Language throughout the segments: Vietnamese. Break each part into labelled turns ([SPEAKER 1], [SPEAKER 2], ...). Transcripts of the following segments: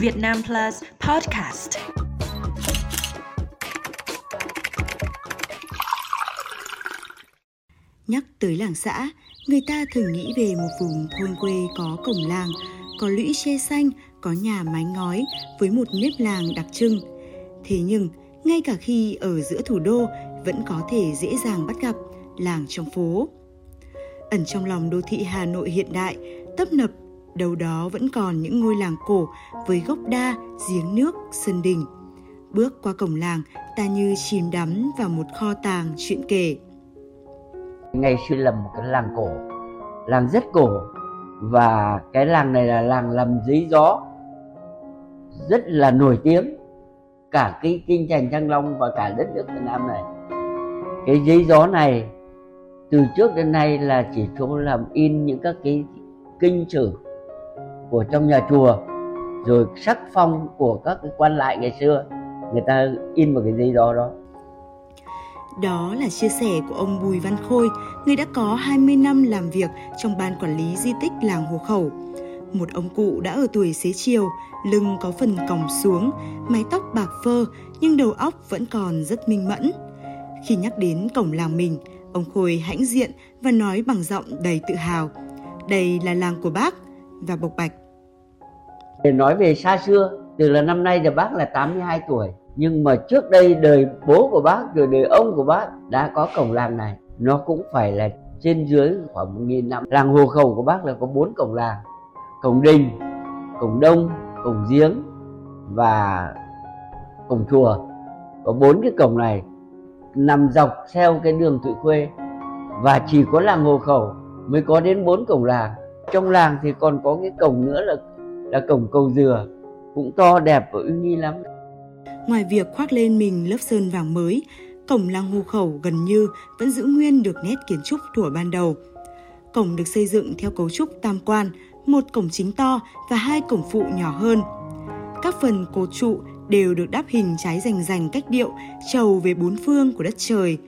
[SPEAKER 1] Việt Nam Plus Podcast.
[SPEAKER 2] Nhắc tới làng xã, người ta thường nghĩ về một vùng thôn quê có cổng làng, có lũy tre xanh, có nhà mái ngói với một nếp làng đặc trưng. Thế nhưng, ngay cả khi ở giữa thủ đô vẫn có thể dễ dàng bắt gặp làng trong phố. Ẩn trong lòng đô thị Hà Nội hiện đại, tấp nập, đâu đó vẫn còn những ngôi làng cổ với gốc đa, giếng nước, sân đình. Bước qua cổng làng, ta như chìm đắm vào một kho tàng chuyện kể.
[SPEAKER 3] Ngày xưa là một cái làng cổ, làng rất cổ và cái làng này là làng làm giấy gió rất là nổi tiếng cả cái kinh thành Thăng Long và cả đất nước Việt Nam này cái giấy gió này từ trước đến nay là chỉ chỗ làm in những các cái kinh sử của trong nhà chùa rồi sắc phong của các cái quan lại ngày xưa người ta in vào cái giấy đó đó
[SPEAKER 2] đó là chia sẻ của ông Bùi Văn Khôi, người đã có 20 năm làm việc trong ban quản lý di tích làng Hồ Khẩu. Một ông cụ đã ở tuổi xế chiều, lưng có phần còng xuống, mái tóc bạc phơ nhưng đầu óc vẫn còn rất minh mẫn. Khi nhắc đến cổng làng mình, ông Khôi hãnh diện và nói bằng giọng đầy tự hào. Đây là làng của bác và bộc bạch.
[SPEAKER 3] Để nói về xa xưa, từ là năm nay là bác là 82 tuổi. Nhưng mà trước đây đời bố của bác rồi đời ông của bác đã có cổng làng này. Nó cũng phải là trên dưới khoảng một nghìn năm. Làng Hồ Khẩu của bác là có bốn cổng làng. Cổng đình, cổng đông, cổng giếng và cổng chùa. Có bốn cái cổng này nằm dọc theo cái đường Thụy Khuê và chỉ có làng Hồ Khẩu mới có đến bốn cổng làng. Trong làng thì còn có cái cổng nữa là là cổng cầu dừa cũng to đẹp và uy nghi lắm.
[SPEAKER 2] Ngoài việc khoác lên mình lớp sơn vàng mới, cổng làng Hồ Khẩu gần như vẫn giữ nguyên được nét kiến trúc thuở ban đầu. Cổng được xây dựng theo cấu trúc tam quan, một cổng chính to và hai cổng phụ nhỏ hơn. Các phần cột trụ đều được đắp hình trái rành rành cách điệu trầu về bốn phương của đất trời.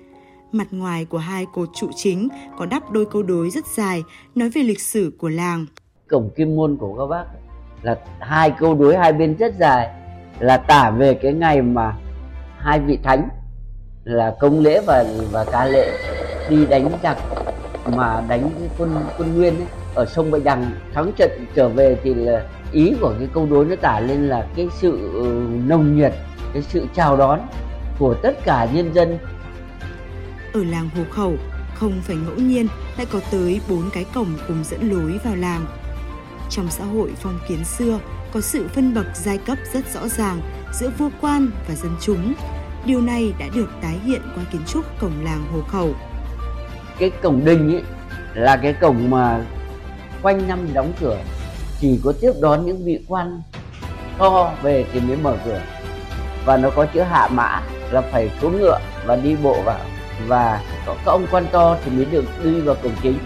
[SPEAKER 2] Mặt ngoài của hai cột trụ chính có đắp đôi câu đối rất dài nói về lịch sử của làng.
[SPEAKER 3] Cổng kim môn của các bác là hai câu đối hai bên rất dài là tả về cái ngày mà hai vị thánh là công lễ và và ca lễ đi đánh giặc mà đánh cái quân quân nguyên ấy, ở sông bạch đằng. Thắng trận trở về thì là ý của cái câu đối nó tả lên là cái sự ừ, nồng nhiệt cái sự chào đón của tất cả nhân dân.
[SPEAKER 2] Ở làng Hồ Khẩu không phải ngẫu nhiên lại có tới bốn cái cổng cùng dẫn lối vào làng trong xã hội phong kiến xưa có sự phân bậc giai cấp rất rõ ràng giữa vua quan và dân chúng. Điều này đã được tái hiện qua kiến trúc cổng làng Hồ Khẩu.
[SPEAKER 3] Cái cổng đình ấy là cái cổng mà quanh năm đóng cửa, chỉ có tiếp đón những vị quan to về thì mới mở cửa. Và nó có chữ hạ mã là phải xuống ngựa và đi bộ vào, và có các ông quan to thì mới được đi vào cổng chính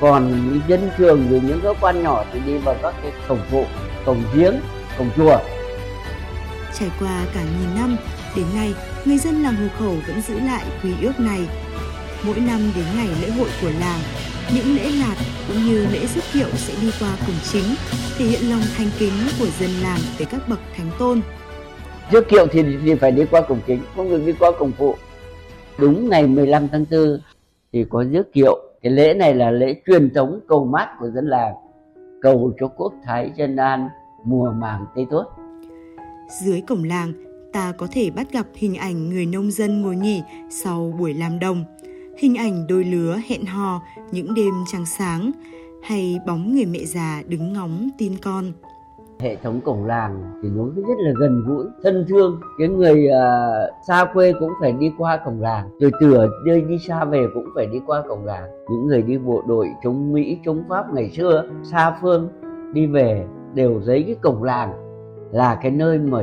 [SPEAKER 3] còn dân thường thì những các quan nhỏ thì đi vào các cái cổng phụ cổng giếng cổng chùa.
[SPEAKER 2] Trải qua cả nghìn năm đến nay người dân làng hồ khẩu vẫn giữ lại quy ước này. Mỗi năm đến ngày lễ hội của làng những lễ lạt cũng như lễ rước kiệu sẽ đi qua cổng chính thể hiện lòng thành kính của dân làng về các bậc thánh tôn.
[SPEAKER 3] Rước kiệu thì, thì phải đi qua cổng chính không được đi qua cổng phụ. Đúng ngày 15 tháng 4 thì có rước kiệu cái lễ này là lễ truyền thống cầu mát của dân làng, cầu cho quốc thái dân an mùa màng tươi tốt.
[SPEAKER 2] Dưới cổng làng, ta có thể bắt gặp hình ảnh người nông dân ngồi nghỉ sau buổi làm đồng, hình ảnh đôi lứa hẹn hò những đêm trăng sáng, hay bóng người mẹ già đứng ngóng tin con
[SPEAKER 3] hệ thống cổng làng thì nó rất là gần gũi thân thương. Cái người uh, xa quê cũng phải đi qua cổng làng rồi từ ở nơi đi xa về cũng phải đi qua cổng làng. Những người đi bộ đội chống mỹ chống pháp ngày xưa xa phương đi về đều giấy cái cổng làng là cái nơi mà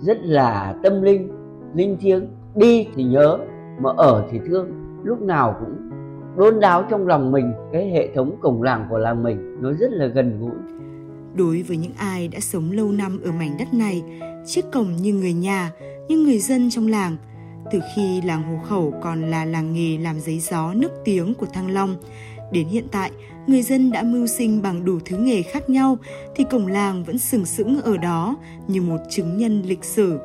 [SPEAKER 3] rất là tâm linh linh thiêng. Đi thì nhớ mà ở thì thương. Lúc nào cũng đôn đáo trong lòng mình cái hệ thống cổng làng của làng mình nó rất là gần gũi.
[SPEAKER 2] Đối với những ai đã sống lâu năm ở mảnh đất này, chiếc cổng như người nhà, như người dân trong làng. Từ khi làng Hồ Khẩu còn là làng nghề làm giấy gió nước tiếng của Thăng Long, Đến hiện tại, người dân đã mưu sinh bằng đủ thứ nghề khác nhau thì cổng làng vẫn sừng sững ở đó như một chứng nhân lịch sử.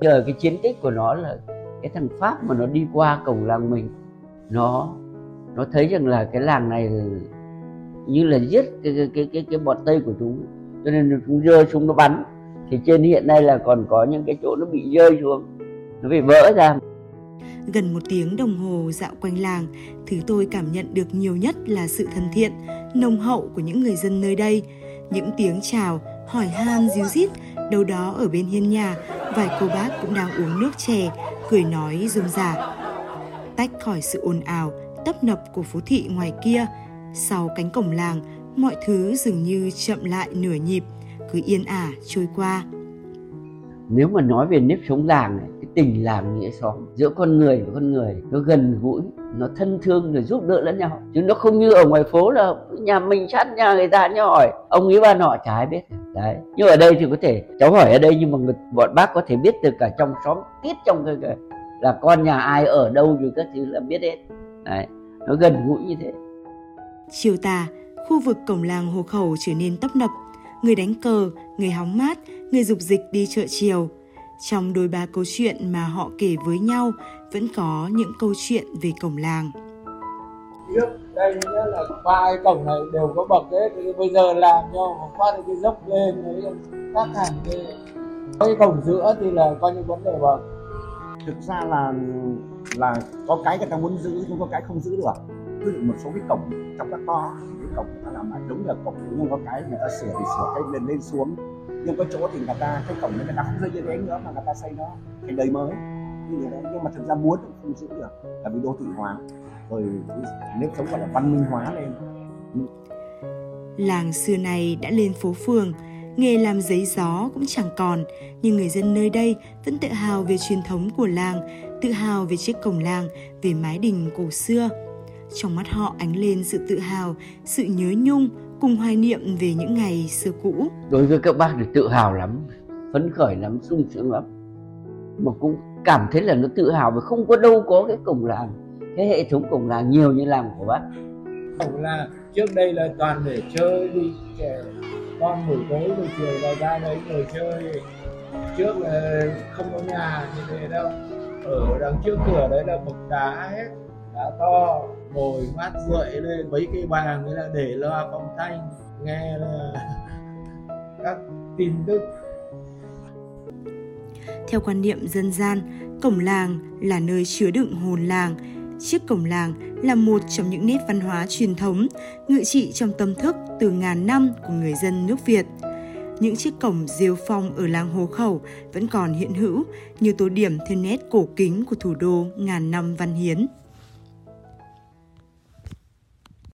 [SPEAKER 3] Nhờ cái chiến tích của nó là cái thằng Pháp mà nó đi qua cổng làng mình nó nó thấy rằng là cái làng này như là giết cái cái cái cái, cái bọn Tây của chúng cho nên chúng rơi xuống nó bắn thì trên hiện nay là còn có những cái chỗ nó bị rơi xuống nó bị vỡ ra
[SPEAKER 2] Gần một tiếng đồng hồ dạo quanh làng, thứ tôi cảm nhận được nhiều nhất là sự thân thiện, nồng hậu của những người dân nơi đây. Những tiếng chào, hỏi han díu dít, đâu đó ở bên hiên nhà, vài cô bác cũng đang uống nước chè, cười nói rôm rả. Tách khỏi sự ồn ào, tấp nập của phố thị ngoài kia, sau cánh cổng làng, mọi thứ dường như chậm lại nửa nhịp, cứ yên ả trôi qua.
[SPEAKER 3] Nếu mà nói về nếp sống làng này, cái tình làng nghĩa xóm giữa con người và con người nó gần gũi, nó thân thương rồi giúp đỡ lẫn nhau. Chứ nó không như ở ngoài phố là nhà mình sát nhà người ta nhau hỏi ông ấy ba nọ chả ai biết. Đấy. Nhưng ở đây thì có thể cháu hỏi ở đây nhưng mà người, bọn bác có thể biết từ cả trong xóm tiết trong cái, cái là con nhà ai ở đâu rồi các thứ là biết hết. Đấy. Nó gần gũi như thế.
[SPEAKER 2] Chiều tà, khu vực cổng làng Hồ Khẩu trở nên tấp nập. Người đánh cờ, người hóng mát, người dục dịch đi chợ chiều. Trong đôi ba câu chuyện mà họ kể với nhau vẫn có những câu chuyện về cổng làng.
[SPEAKER 4] Trước đây nghĩa là ba cái cổng này đều có bậc hết, thì bây giờ làm cho phát cái dốc lên đấy các hàng cái cái cổng giữa thì là coi như vấn đề bậc.
[SPEAKER 5] Thực ra là là có cái người ta muốn giữ nhưng có cái không giữ được ví dụ một số cái cổng trong các to cái cổng nó làm lại đúng là cổng nhưng có cái người ta sửa thì sửa cái lên lên xuống. Nhưng có chỗ thì người ta cái cổng đấy người ta không rơi như thế nữa mà người ta xây nó thành đời mới. Như thế đấy nhưng mà thực ra muốn cũng không giữ được là vì đô thị hóa. Rồi nếp sống gọi là văn minh hóa lên.
[SPEAKER 2] Làng xưa này đã lên phố phường, nghề làm giấy gió cũng chẳng còn, nhưng người dân nơi đây vẫn tự hào về truyền thống của làng, tự hào về chiếc cổng làng, về mái đình cổ xưa. Trong mắt họ ánh lên sự tự hào, sự nhớ nhung cùng hoài niệm về những ngày xưa cũ.
[SPEAKER 3] Đối với các bác thì tự hào lắm, phấn khởi lắm, sung sướng lắm. Mà cũng cảm thấy là nó tự hào vì không có đâu có cái cổng làng, cái hệ thống cổng làng nhiều như làng của bác.
[SPEAKER 4] Cổng làng trước đây là toàn để chơi đi trẻ con buổi tối buổi chiều là ra đấy ngồi chơi trước là không có nhà như thế đâu ở đằng trước cửa đấy là bậc đá hết đá to ngồi mát rượi lên mấy cái bàn là để loa phong thanh nghe là các tin tức
[SPEAKER 2] Theo quan niệm dân gian, cổng làng là nơi chứa đựng hồn làng. Chiếc cổng làng là một trong những nét văn hóa truyền thống, ngự trị trong tâm thức từ ngàn năm của người dân nước Việt. Những chiếc cổng rêu phong ở làng Hồ Khẩu vẫn còn hiện hữu như tố điểm thêm nét cổ kính của thủ đô ngàn năm văn hiến.